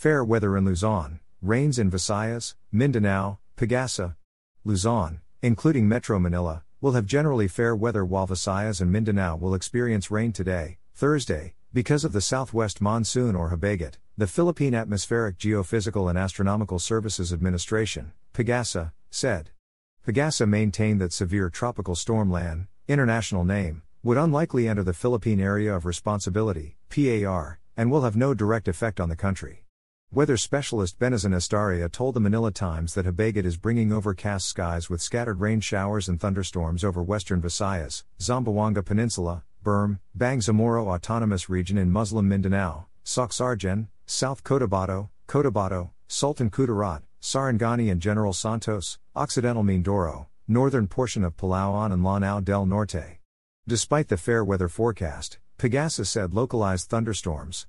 Fair weather in Luzon. Rains in Visayas, Mindanao, Pagasa, Luzon, including Metro Manila, will have generally fair weather while Visayas and Mindanao will experience rain today, Thursday, because of the southwest monsoon or Habagat, the Philippine Atmospheric Geophysical and Astronomical Services Administration, Pagasa, said. Pagasa maintained that severe tropical storm Lan, international name, would unlikely enter the Philippine Area of Responsibility, PAR, and will have no direct effect on the country. Weather specialist Benison Estareja told the Manila Times that Habagat is bringing overcast skies with scattered rain showers and thunderstorms over western Visayas, Zamboanga Peninsula, BARMM, Bangsamoro Autonomous Region in Muslim Mindanao, Soccsksargen, South Cotabato, Cotabato, Sultan Kudarat, Sarangani and General Santos, Occidental Mindoro, northern portion of Palawan and Lanao del Norte. Despite the fair weather forecast, Pagasa said localized thunderstorms,